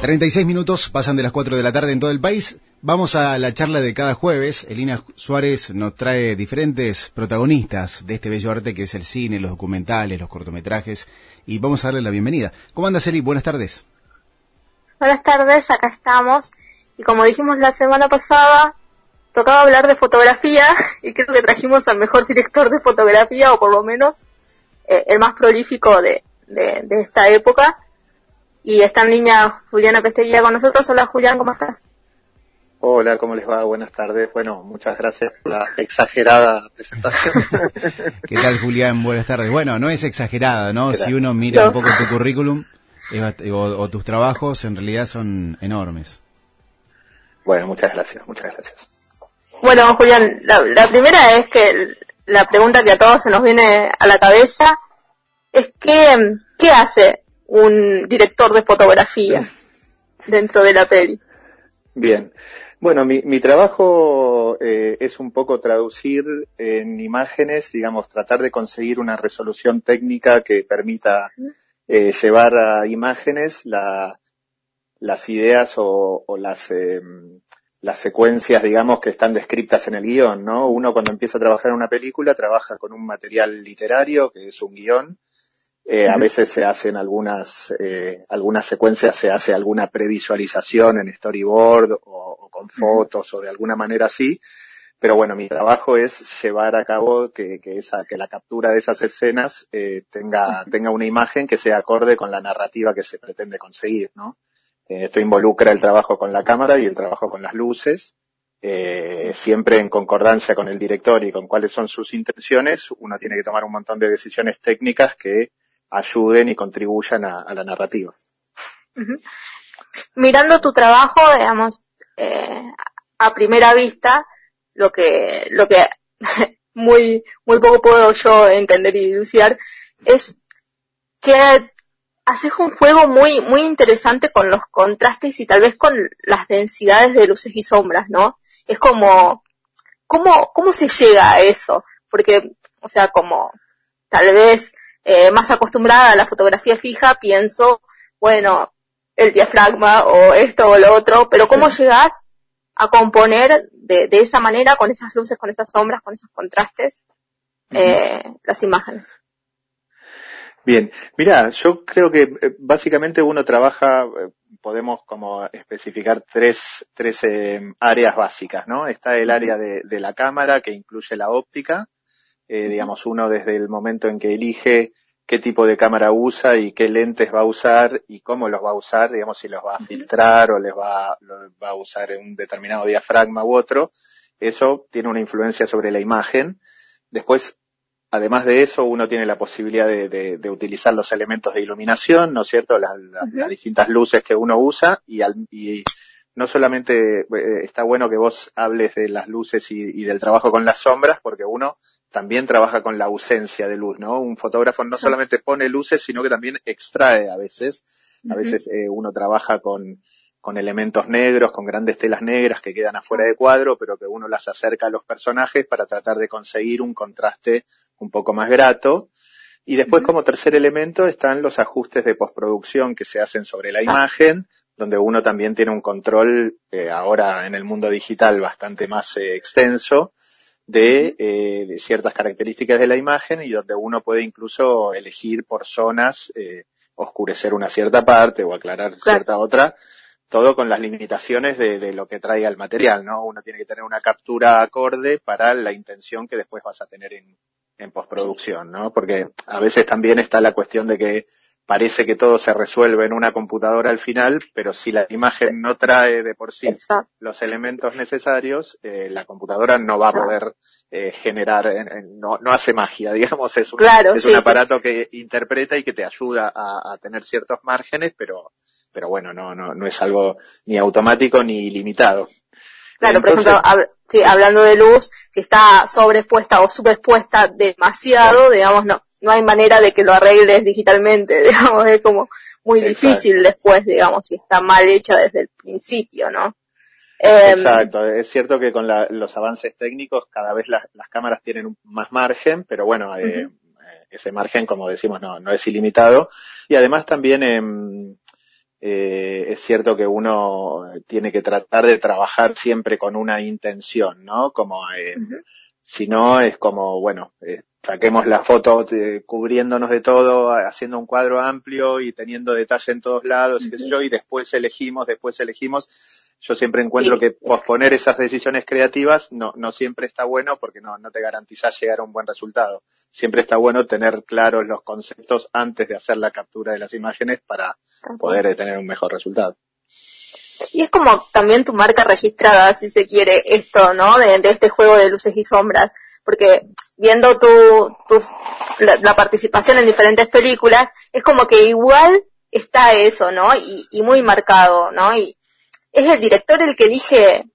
36 minutos pasan de las 4 de la tarde en todo el país. Vamos a la charla de cada jueves. Elina Suárez nos trae diferentes protagonistas de este bello arte que es el cine, los documentales, los cortometrajes. Y vamos a darle la bienvenida. ¿Cómo andas, Eli? Buenas tardes. Buenas tardes, acá estamos. Y como dijimos la semana pasada, tocaba hablar de fotografía y creo que trajimos al mejor director de fotografía, o por lo menos eh, el más prolífico de, de, de esta época y está en línea Juliana Pesteguía con nosotros. Hola Julián, ¿cómo estás? Hola, ¿cómo les va? Buenas tardes. Bueno, muchas gracias por la exagerada presentación. ¿Qué tal Julián? Buenas tardes. Bueno, no es exagerada, ¿no? Si uno mira un poco tu currículum o, tus trabajos, en realidad son enormes. Bueno, muchas gracias, muchas gracias. Bueno, Julián, la, la primera es que la pregunta que a todos se nos viene a la cabeza es que, ¿qué hace un director de fotografía dentro de la peli. Bien. Bueno, mi, mi trabajo eh, es un poco traducir en imágenes, digamos, tratar de conseguir una resolución técnica que permita eh, llevar a imágenes la, las ideas o, o las, eh, las secuencias, digamos, que están descritas en el guion, ¿no? Uno cuando empieza a trabajar en una película trabaja con un material literario, que es un guion, eh, a veces se hacen algunas, eh, algunas secuencias, se hace alguna previsualización en storyboard o, con fotos o de alguna manera así. Pero bueno, mi trabajo es llevar a cabo que, que esa, que la captura de esas escenas eh, tenga, tenga una imagen que sea acorde con la narrativa que se pretende conseguir, ¿no? esto involucra el trabajo con la cámara y el trabajo con las luces, siempre en concordancia con el director y con cuáles son sus intenciones, uno tiene que tomar un montón de decisiones técnicas que ayuden y contribuyan a, la narrativa. Mirando tu trabajo, digamos, eh, a primera vista, lo que, lo que muy, muy poco puedo yo entender y dilucidar es que haces un juego muy, muy interesante con los contrastes y tal vez con las densidades de luces y sombras, ¿no? Es como, ¿cómo, cómo se llega a eso? Porque, o sea, como, tal vez eh, más acostumbrada a la fotografía fija, pienso, bueno, el diafragma o esto o lo otro, pero ¿cómo llegas a componer de, de, esa manera, con esas luces, con esas sombras, con esos contrastes, eh, las imágenes? Bien, mira, yo creo que eh, básicamente uno trabaja, eh, podemos como especificar tres, tres áreas básicas, ¿no? Está el área de, de la cámara que incluye la óptica, eh, digamos, uno desde el momento en que elige qué tipo de cámara usa y qué lentes va a usar y cómo los va a usar, digamos, si los va a filtrar o les va, va a usar un determinado diafragma u otro, eso tiene una influencia sobre la imagen. Después, además de eso, uno tiene la posibilidad de, de, de utilizar los elementos de iluminación, ¿no es cierto? Las, las, distintas luces que uno usa y, al, y no solamente eh, está bueno que vos hables de las luces y, y del trabajo con las sombras, porque uno también trabaja con la ausencia de luz, ¿no? Un fotógrafo no solamente pone luces, sino que también extrae a veces. A veces eh, uno trabaja con, con elementos negros, con grandes telas negras que quedan afuera de cuadro, pero que uno las acerca a los personajes para tratar de conseguir un contraste un poco más grato. Y después, como tercer elemento, están los ajustes de postproducción que se hacen sobre la imagen, donde uno también tiene un control, eh, ahora en el mundo digital, bastante más eh, extenso, de, eh, de, ciertas características de la imagen y donde uno puede incluso elegir por zonas, eh, oscurecer una cierta parte o aclarar claro. cierta otra, todo con las limitaciones de, de, lo que traiga el material, ¿no? Uno tiene que tener una captura acorde para la intención que después vas a tener en, en postproducción, ¿no? Porque a veces también está la cuestión de que parece que todo se resuelve en una computadora al final, pero si la imagen no trae de por sí Exacto. los elementos necesarios, eh, la computadora no va a poder eh, generar, eh, no, no, hace magia, digamos, es un, claro, es sí, un aparato sí. que interpreta y que te ayuda a, a, tener ciertos márgenes, pero, pero bueno, no, no, no es algo ni automático ni ilimitado. Claro, Entonces, por ejemplo, hab sí, hablando de luz, si está sobreexpuesta o subexpuesta demasiado, digamos, no, no hay manera de que lo arregles digitalmente, digamos, es como muy Exacto. difícil después, digamos, si está mal hecha desde el principio, ¿no? Exacto, es cierto que con la, los avances técnicos cada vez las, las cámaras tienen más margen, pero bueno, uh -huh. eh, ese margen, como decimos, no, no es ilimitado. Y además también eh, eh, es cierto que uno tiene que tratar de trabajar siempre con una intención, ¿no? Como, eh, si no, es como, bueno, eh, saquemos la foto cubriéndonos de todo, haciendo un cuadro amplio y teniendo detalle en todos lados, yo, y después elegimos, después elegimos. Yo siempre encuentro que posponer esas decisiones creativas no, no siempre está bueno porque no, no te garantiza llegar a un buen resultado. Siempre está bueno tener claros los conceptos antes de hacer la captura de las imágenes para poder tener un mejor resultado. Y es como también tu marca registrada, si se quiere, esto, ¿no? De, este juego de luces y sombras. Porque viendo tu, tu la, participación en diferentes películas, es como que igual está eso, ¿no? Y, y muy marcado, ¿no? Y es el director el que dije,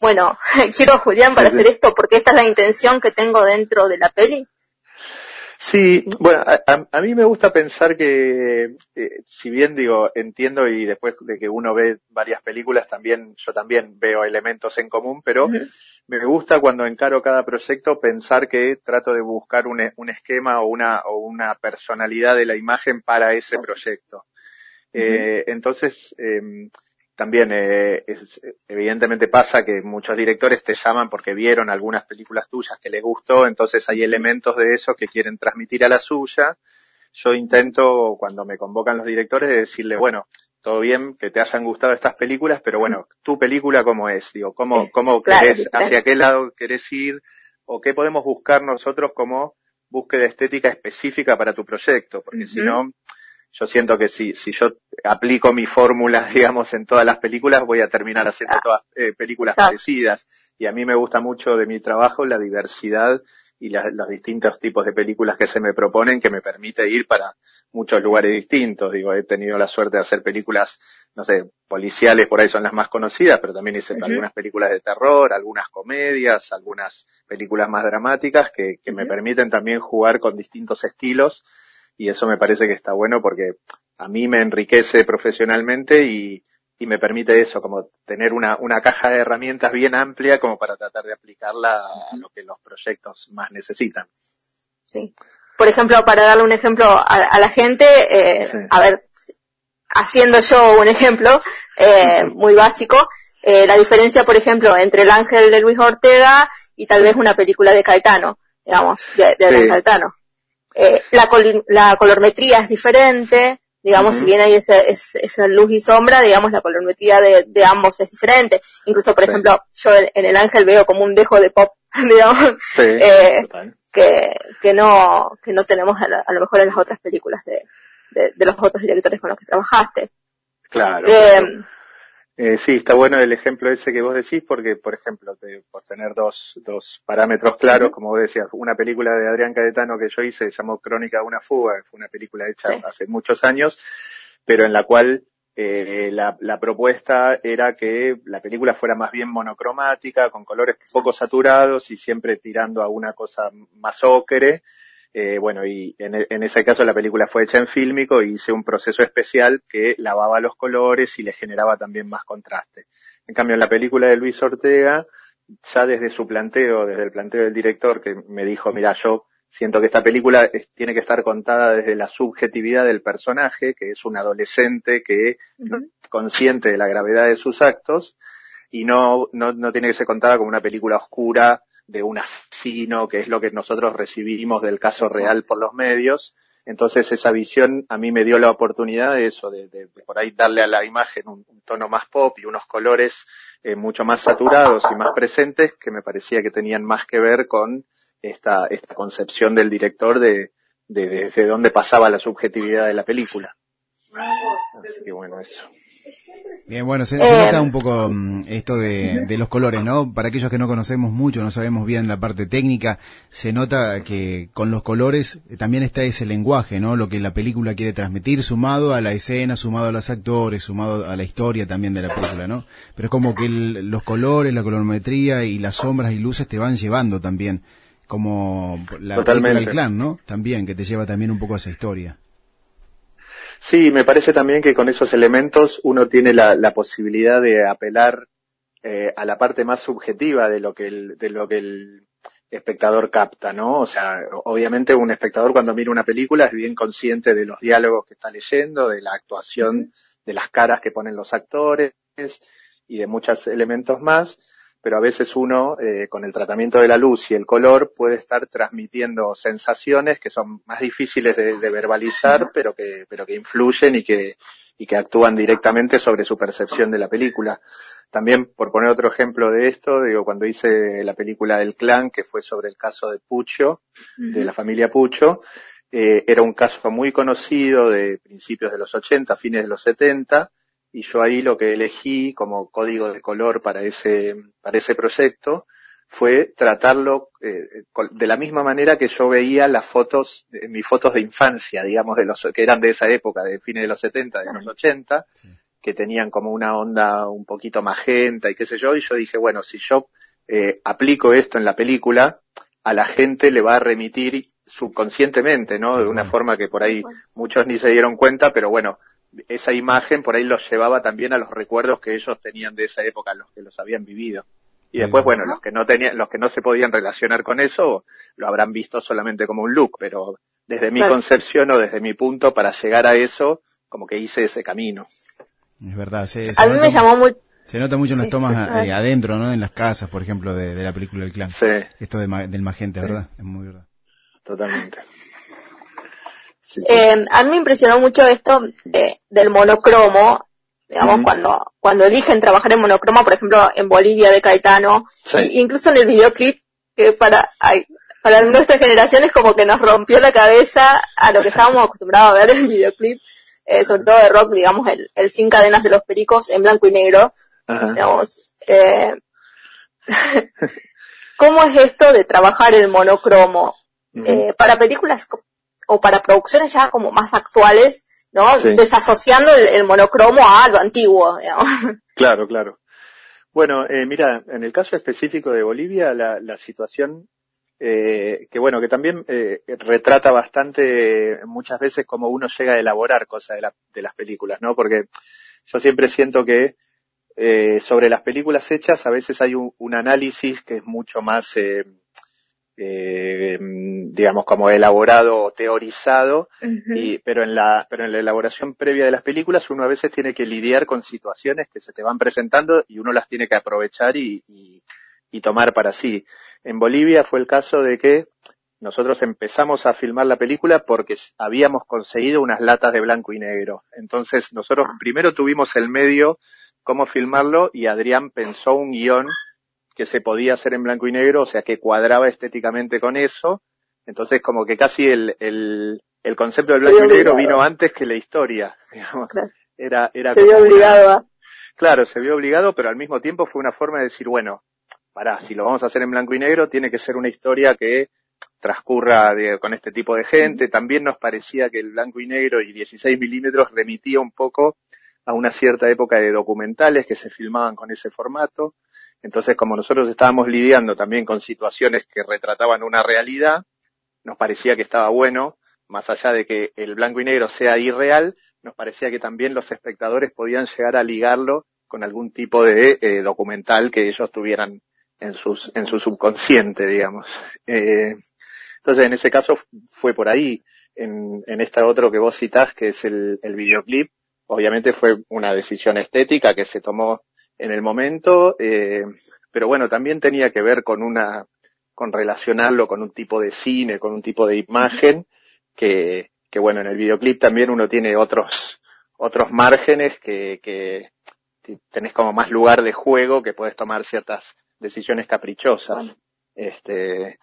bueno, quiero a Julián para hacer esto porque esta es la intención que tengo dentro de la peli. Sí, bueno, a, mí me gusta pensar que, eh, si bien digo, entiendo y después de que uno ve varias películas también, yo también veo elementos en común, pero me gusta cuando encaro cada proyecto pensar que trato de buscar un, un esquema o una, o una personalidad de la imagen para ese proyecto. eh, entonces, eh, también eh, evidentemente pasa que muchos directores te llaman porque vieron algunas películas tuyas que les gustó, entonces hay elementos de eso que quieren transmitir a la suya. Yo intento, cuando me convocan los directores, decirle, bueno, todo bien que te hayan gustado estas películas, pero bueno, tu película cómo es, digo, cómo, cómo querés, hacia qué lado querés ir, o qué podemos buscar nosotros como búsqueda estética específica para tu proyecto, porque si no, yo siento que si, si yo aplico mi fórmula, digamos, en todas las películas, voy a terminar haciendo ah. todas eh, películas parecidas. Y a mí me gusta mucho de mi trabajo la diversidad y los distintos tipos de películas que se me proponen que me permite ir para muchos lugares distintos. Digo, he tenido la suerte de hacer películas, no sé, policiales, por ahí son las más conocidas, pero también hice algunas películas de terror, algunas comedias, algunas películas más dramáticas que, que me permiten también jugar con distintos estilos y eso me parece que está bueno porque a mí me enriquece profesionalmente y, y me permite eso, como tener una, una caja de herramientas bien amplia como para tratar de aplicarla a lo que los proyectos más necesitan. Sí. Por ejemplo, para darle un ejemplo a, la gente, eh, a ver, haciendo yo un ejemplo eh, muy básico, eh, la diferencia, por ejemplo, entre El Ángel de Luis Ortega y tal vez una película de Caetano, digamos, de, de Caetano. Eh, la, la colormetría es diferente, digamos, si bien hay esa, luz y sombra, digamos, la colormetría de, de ambos es diferente. Incluso, por ejemplo, yo en, El Ángel veo como un dejo de pop, digamos, eh, que, que no, que no tenemos a, lo mejor en las otras películas de, de, los otros directores con los que trabajaste. Claro. Eh, eh, sí, está bueno el ejemplo ese que vos decís porque, por ejemplo, por tener dos, dos parámetros claros, como vos decías, una película de Adrián Caetano que yo hice se llamó Crónica de una fuga, que fue una película hecha hace muchos años, pero en la cual eh, la, propuesta era que la película fuera más bien monocromática, con colores poco saturados y siempre tirando a una cosa más ocre, eh, bueno, y en, en, ese caso la película fue hecha en fílmico y hice un proceso especial que lavaba los colores y le generaba también más contraste. En cambio, en la película de Luis Ortega, ya desde su planteo, desde el planteo del director, que me dijo, mira, yo siento que esta película tiene que estar contada desde la subjetividad del personaje, que es un adolescente que es consciente de la gravedad de sus actos, y no, no, no tiene que ser contada como una película oscura de un asesino, que es lo que nosotros recibimos del caso real por los medios. Entonces esa visión a mí me dio la oportunidad de eso, de, por ahí darle a la imagen un, tono más pop y unos colores eh, mucho más saturados y más presentes que me parecía que tenían más que ver con esta, esta concepción del director de, de desde dónde pasaba la subjetividad de la película. Así que bueno, eso. Bien, bueno, se, nota eh, un poco mm, esto de, los colores, ¿no? Para aquellos que no conocemos mucho, no sabemos bien la parte técnica, se nota que con los colores también está ese lenguaje, ¿no? Lo que la película quiere transmitir, sumado a la escena, sumado a los actores, sumado a la historia también de la película, ¿no? Pero es como que los colores, la colorimetría y las sombras y luces te van llevando también, como la película del clan, ¿no? También, que te lleva también un poco a esa historia. Sí, me parece también que con esos elementos uno tiene la, la posibilidad de apelar eh, a la parte más subjetiva de lo que el, de lo que el espectador capta, ¿no? O sea, obviamente un espectador cuando mira una película es bien consciente de los diálogos que está leyendo, de la actuación de las caras que ponen los actores y de muchos elementos más, pero a veces uno, eh, con el tratamiento de la luz y el color, puede estar transmitiendo sensaciones que son más difíciles de, verbalizar, pero que, pero que influyen y que, y que actúan directamente sobre su percepción de la película. También, por poner otro ejemplo de esto, digo, cuando hice la película del clan, que fue sobre el caso de Pucho, de la familia Pucho, eh, era un caso muy conocido de principios de los 80, fines de los 70, y yo ahí lo que elegí como código de color para ese, para ese proyecto fue tratarlo eh, de la misma manera que yo veía las fotos, mis fotos de infancia, digamos, de los que eran de esa época, de fines de los 70, de los 80, que tenían como una onda un poquito magenta y qué sé yo, y yo dije, bueno, si yo eh, aplico esto en la película, a la gente le va a remitir subconscientemente, ¿no? De una forma que por ahí muchos ni se dieron cuenta, pero bueno, esa imagen por ahí los llevaba también a los recuerdos que ellos tenían de esa época, los que los habían vivido. Y después, bueno, los que no tenían, los que no se podían relacionar con eso, lo habrán visto solamente como un look, pero desde mi concepción o desde mi punto para llegar a eso, como que hice ese camino. Es verdad, se, a mí me llamó muy... Se nota mucho en las tomas eh, adentro, ¿no? En las casas, por ejemplo, de, la película del clan. Sí. Esto del magenta, ¿verdad? Es muy verdad. Totalmente. Eh, a mí me impresionó mucho esto de, del monocromo, digamos, cuando, cuando eligen trabajar en monocromo, por ejemplo, en Bolivia de Caetano, incluso en el videoclip, que para, para nuestra generación es como que nos rompió la cabeza a lo que estábamos acostumbrados a ver en el videoclip, eh, sobre todo de rock, digamos, el, el Sin Cadenas de los Pericos en blanco y negro, digamos, eh, ¿cómo es esto de trabajar el monocromo? eh, para películas o para producciones ya como más actuales, ¿no? Desasociando el, monocromo a lo antiguo, digamos. Claro, claro. Bueno, eh, mira, en el caso específico de Bolivia, la, la situación eh, que bueno, que también eh, retrata bastante muchas veces cómo uno llega a elaborar cosas de, la, de las películas, ¿no? Porque yo siempre siento que eh, sobre las películas hechas a veces hay un, un análisis que es mucho más eh, eh, digamos, como elaborado o teorizado, y, pero, en la, pero en la elaboración previa de las películas uno a veces tiene que lidiar con situaciones que se te van presentando y uno las tiene que aprovechar y, y, tomar para sí. En Bolivia fue el caso de que nosotros empezamos a filmar la película porque habíamos conseguido unas latas de blanco y negro. Entonces nosotros ah. primero tuvimos el medio cómo filmarlo y Adrián pensó un guion que se podía hacer en blanco y negro, o sea, que cuadraba estéticamente con eso. Entonces, como que casi el, el, el concepto del blanco y negro vino antes que la historia, digamos. Era, era se vio obligado Claro, se vio obligado, pero al mismo tiempo fue una forma de decir, bueno, pará, si lo vamos a hacer en blanco y negro, tiene que ser una historia que transcurra con este tipo de gente. También nos parecía que el blanco y negro y 16 milímetros remitía un poco a una cierta época de documentales que se filmaban con ese formato. Entonces, como nosotros estábamos lidiando también con situaciones que retrataban una realidad, nos parecía que estaba bueno, más allá de que el blanco y negro sea irreal, nos parecía que también los espectadores podían llegar a ligarlo con algún tipo de eh, documental que ellos tuvieran en, sus, en su subconsciente, digamos. Eh, entonces, en ese caso fue por ahí. En, en este otro que vos citás, que es el, el videoclip, obviamente fue una decisión estética que se tomó en el momento, eh, pero bueno, también tenía que ver con una, con relacionarlo con un tipo de cine, con un tipo de imagen, que, que bueno, en el videoclip también uno tiene otros, otros márgenes que, que tenés como más lugar de juego, que puedes tomar ciertas decisiones caprichosas. Este,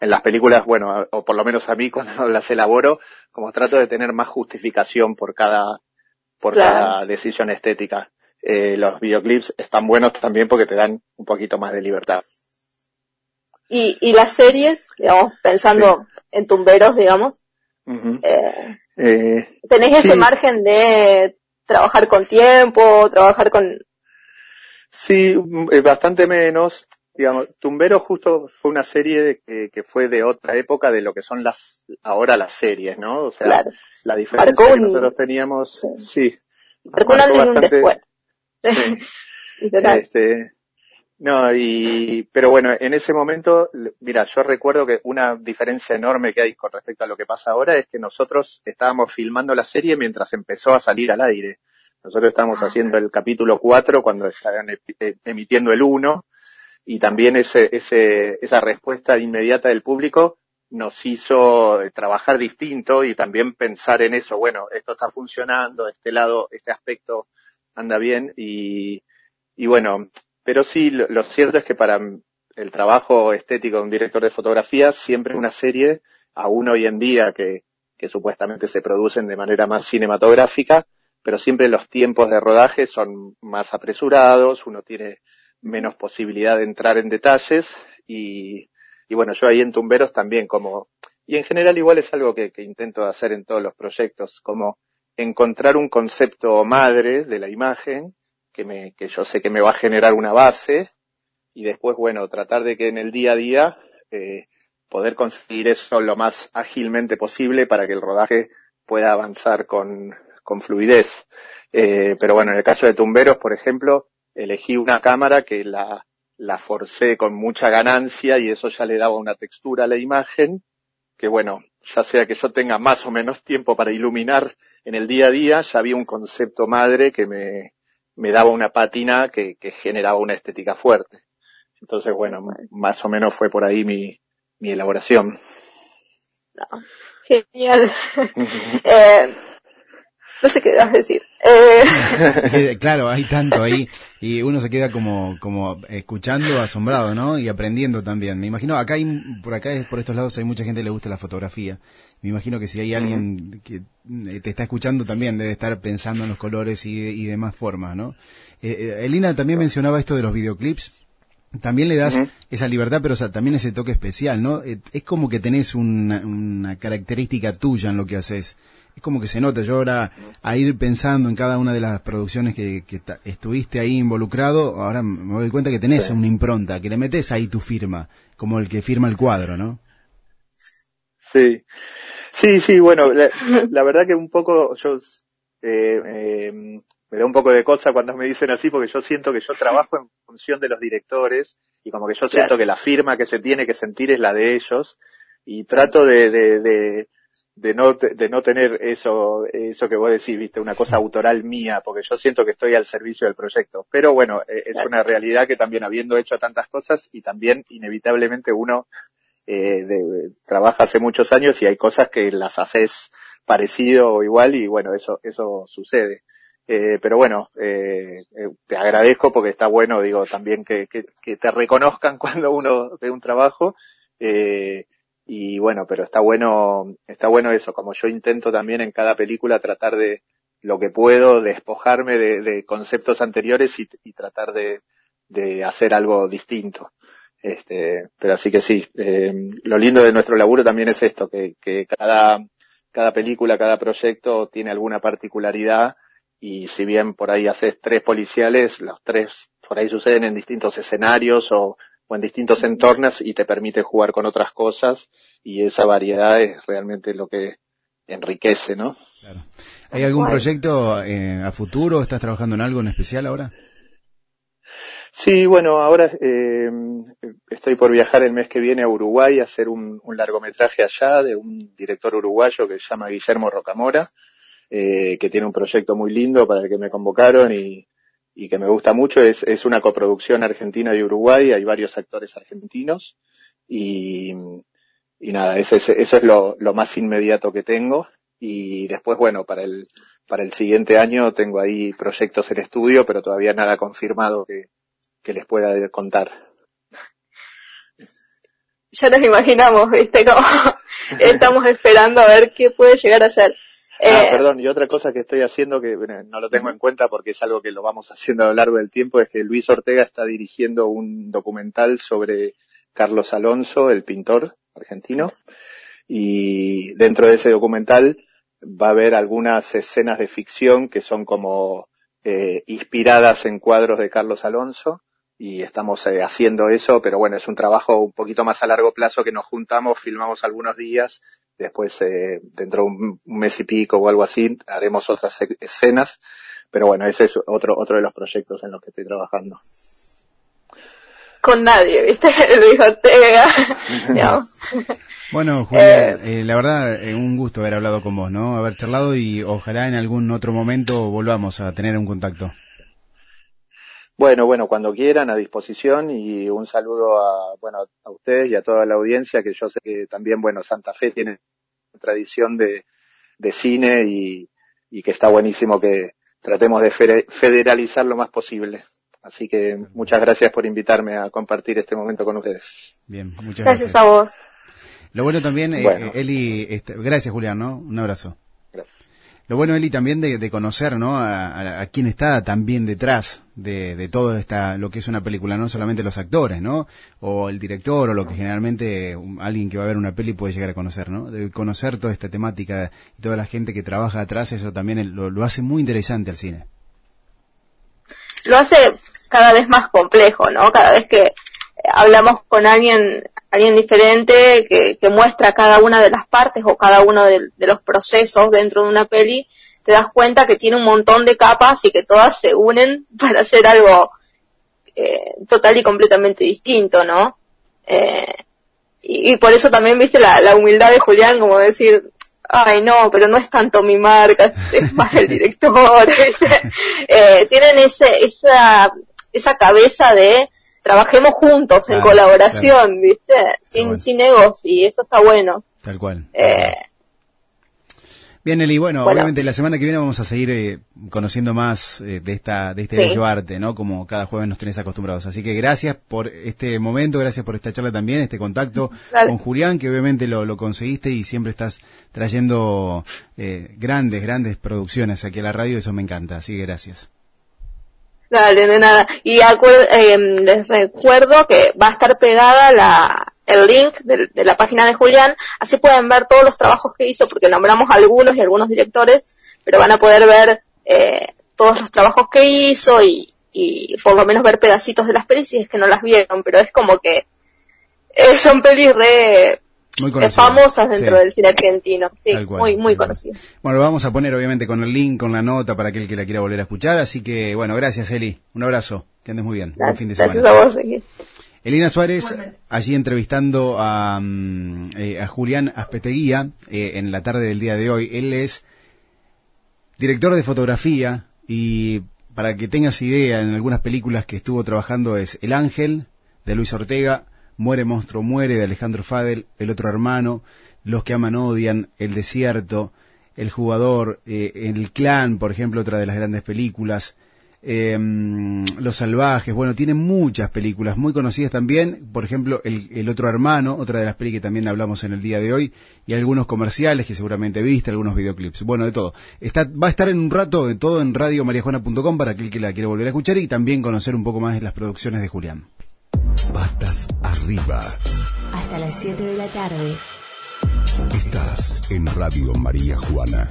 en las películas, bueno, o por lo menos a mí cuando las elaboro, como trato de tener más justificación por cada, por cada decisión estética eh, los videoclips están buenos también porque te dan un poquito más de libertad. Y, y las series, digamos, pensando en tumberos, digamos, eh, eh, ¿tenés ese margen de trabajar con tiempo, trabajar con... Sí, bastante menos. Digamos, Tumbero justo fue una serie que, que, fue de otra época de lo que son las ahora las series, ¿no? O sea, la diferencia que nosotros teníamos, sí. marcó, un después. este, no, y, pero bueno, en ese momento, mira, yo recuerdo que una diferencia enorme que hay con respecto a lo que pasa ahora es que nosotros estábamos filmando la serie mientras empezó a salir al aire. Nosotros estamos haciendo el capítulo 4 cuando están emitiendo el 1 y también ese, ese, esa respuesta inmediata del público nos hizo trabajar distinto y también pensar en eso, bueno, esto está funcionando, este lado, este aspecto anda bien y, y bueno, pero sí, lo, cierto es que para el trabajo estético de un director de fotografía, siempre una serie, aún hoy en día que, que supuestamente se producen de manera más cinematográfica, pero siempre los tiempos de rodaje son más apresurados, uno tiene menos posibilidad de entrar en detalles y, y bueno, yo ahí en Tumberos también como, y en general igual es algo que, que intento hacer en todos los proyectos, como encontrar un concepto madre de la imagen que me, que yo sé que me va a generar una base y después, bueno, tratar de que en el día a día eh, poder conseguir eso lo más ágilmente posible para que el rodaje pueda avanzar con, con fluidez. Eh, pero bueno, en el caso de Tumberos, por ejemplo, elegí una cámara que la, la forcé con mucha ganancia y eso ya le daba una textura a la imagen que bueno, ya sea que yo tenga más o menos tiempo para iluminar en el día a día, ya había un concepto madre que me, me daba una pátina que, que generaba una estética fuerte. Entonces, bueno, más o menos fue por ahí mi, mi elaboración. genial. eh, no sé qué vas a decir. Eh... claro, hay tanto ahí y uno se queda como, como escuchando, asombrado, ¿no? Y aprendiendo también. Me imagino, acá hay, por acá, por estos lados hay mucha gente que le gusta la fotografía. Me imagino que si hay alguien que eh, te está escuchando también debe estar pensando en los colores y, y demás formas, ¿no? Eh, eh Elina también mencionaba esto de los videoclips también le das esa libertad, pero también ese toque especial, ¿no? Eh, es como que tenés una, una, característica tuya en lo que haces. Es como que se nota. Yo ahora, a ir pensando en cada una de las producciones que, que estuviste ahí involucrado, ahora me doy cuenta que tenés una impronta, que le metes ahí tu firma, como el que firma el cuadro, ¿no? Sí. Sí, sí, bueno, la, la verdad que un poco yo eh, eh, me da un poco de cosa cuando me dicen así porque yo siento que yo trabajo en función de los directores y como que yo siento que la firma que se tiene que sentir es la de ellos y trato de, de, de, de no, de no tener eso, eso que vos decís, viste, una cosa autoral mía, porque yo siento que estoy al servicio del proyecto. Pero bueno, e, es una realidad que también habiendo hecho tantas cosas y también inevitablemente uno eh, de, trabaja hace muchos años y hay cosas que las haces parecido o igual y bueno, eso, eso sucede. Eh, pero bueno, eh, eh, te agradezco porque está bueno, digo, también que, te reconozcan cuando uno ve un trabajo. Eh, y bueno, pero está bueno, está bueno eso, como yo intento también en cada película tratar de lo que puedo, despojarme de, de conceptos anteriores y, tratar de, de, hacer algo distinto. Este, pero así que sí, eh, lo lindo de nuestro laburo también es esto, que, que cada, cada película, cada proyecto tiene alguna particularidad y si bien por ahí haces tres policiales, los tres por ahí suceden en distintos escenarios o, o en distintos entornos y te permite jugar con otras cosas y esa variedad es realmente lo que enriquece, ¿no? Claro. ¿Hay algún proyecto eh, a futuro? ¿Estás trabajando en algo en especial ahora? Sí, bueno, ahora eh, estoy por viajar el mes que viene a Uruguay a hacer un, un largometraje allá de un director uruguayo que se llama Guillermo Rocamora eh, que tiene un proyecto muy lindo para el que me convocaron y, y que me gusta mucho. Es, es una coproducción argentina y Uruguay, hay varios actores argentinos y, y nada, eso es, eso es lo, lo más inmediato que tengo. Y después, bueno, para el, para el siguiente año tengo ahí proyectos en estudio, pero todavía nada confirmado que, que les pueda contar. Ya nos imaginamos, viste, como estamos esperando a ver qué puede llegar a ser. Ah, eh, perdón, y otra cosa que estoy haciendo que no lo tengo en cuenta porque es algo que lo vamos haciendo a lo largo del tiempo es que Luis Ortega está dirigiendo un documental sobre Carlos Alonso, el pintor argentino, y dentro de ese documental va a haber algunas escenas de ficción que son como eh, inspiradas en cuadros de Carlos Alonso y estamos eh, haciendo eso, pero bueno, es un trabajo un poquito más a largo plazo que nos juntamos, filmamos algunos días Después, eh, dentro de un mes y pico o algo así, haremos otras e-, escenas. Pero bueno, ese es otro, otro de los proyectos en los que estoy trabajando. Con nadie, ¿viste? Luis Ortega. Bueno, Julián, eh, la verdad, un gusto haber hablado con vos, ¿no? Haber charlado y ojalá en algún otro momento volvamos a tener un contacto. Bueno, bueno, cuando quieran, a disposición y un saludo a, bueno, a ustedes y a toda la audiencia, que yo sé que también, bueno, Santa Fe tiene tradición de, de cine y, y que está buenísimo que tratemos de federalizar lo más posible. Así que muchas gracias por invitarme a compartir este momento con ustedes. Bien, muchas gracias. Gracias a vos. Lo bueno también, eh, Eli, este, gracias Julián, ¿no? Un abrazo. Lo bueno, Eli, también de, conocer, ¿no? A, a, quién está también detrás de, de todo esta, lo que es una película, no solamente los actores, ¿no? O el director, o lo que generalmente alguien que va a ver una peli puede llegar a conocer, ¿no? De conocer toda esta temática y toda la gente que trabaja atrás, eso también lo, lo hace muy interesante al cine. Lo hace cada vez más complejo, ¿no? Cada vez que hablamos con alguien alguien diferente que, que, muestra cada una de las partes o cada uno de, los procesos dentro de una peli, te das cuenta que tiene un montón de capas y que todas se unen para hacer algo eh, total y completamente distinto, ¿no? Eh, y, por eso también viste la, la humildad de Julián, como decir, ay no, pero no es tanto mi marca, es más el director, eh, tienen ese, esa, esa cabeza de trabajemos juntos en colaboración, ¿viste? Sin, sin egos y eso está bueno. Tal cual. Eh, Bien, Eli, bueno, obviamente la semana que viene vamos a seguir eh, conociendo más eh, de esta de este bello arte, ¿no? Como cada jueves nos tenés acostumbrados. Así que gracias por este momento, gracias por esta charla también, este contacto con Julián, que obviamente lo, lo, conseguiste y siempre estás trayendo grandes, grandes producciones aquí a la radio, eso me encanta. Así que gracias. Dale, de nada. Y eh, les recuerdo que va a estar pegada la, el link de, la página de Julián, así pueden ver todos los trabajos que hizo, porque nombramos algunos y algunos directores, pero van a poder ver eh, todos los trabajos que hizo y, por lo menos ver pedacitos de las pelis si es que no las vieron, pero es como que eh, son pelis re muy famosas dentro del cine argentino, sí, muy, muy conocidas. Bueno, lo vamos a poner obviamente con el link, con la nota para aquel que la quiera volver a escuchar, así que bueno, gracias Eli, un abrazo, que andes muy bien, buen fin de semana. Gracias a vos, Elina Suárez, allí entrevistando a, mm, eh, a Julián Aspeteguía eh, en la tarde del día de hoy. Él es director de fotografía y para que tengas idea, en algunas películas que estuvo trabajando es El Ángel, de Luis Ortega, Muere Monstruo Muere de Alejandro Fadel, El Otro Hermano, Los que aman odian, El Desierto, El Jugador, eh, El Clan, por ejemplo, otra de las grandes películas, em, Los Salvajes, bueno, tiene muchas películas muy conocidas también, por ejemplo, el, Otro Hermano, otra de las películas que también hablamos en el día de hoy, y algunos comerciales que seguramente viste, algunos videoclips, bueno, de todo. Está, va a estar en un rato de todo en radiomariajuana.com para aquel que la quiera volver a escuchar y también conocer un poco más de las producciones de Julián. Patas arriba. Hasta las 7 de la tarde. Estás en Radio María Juana.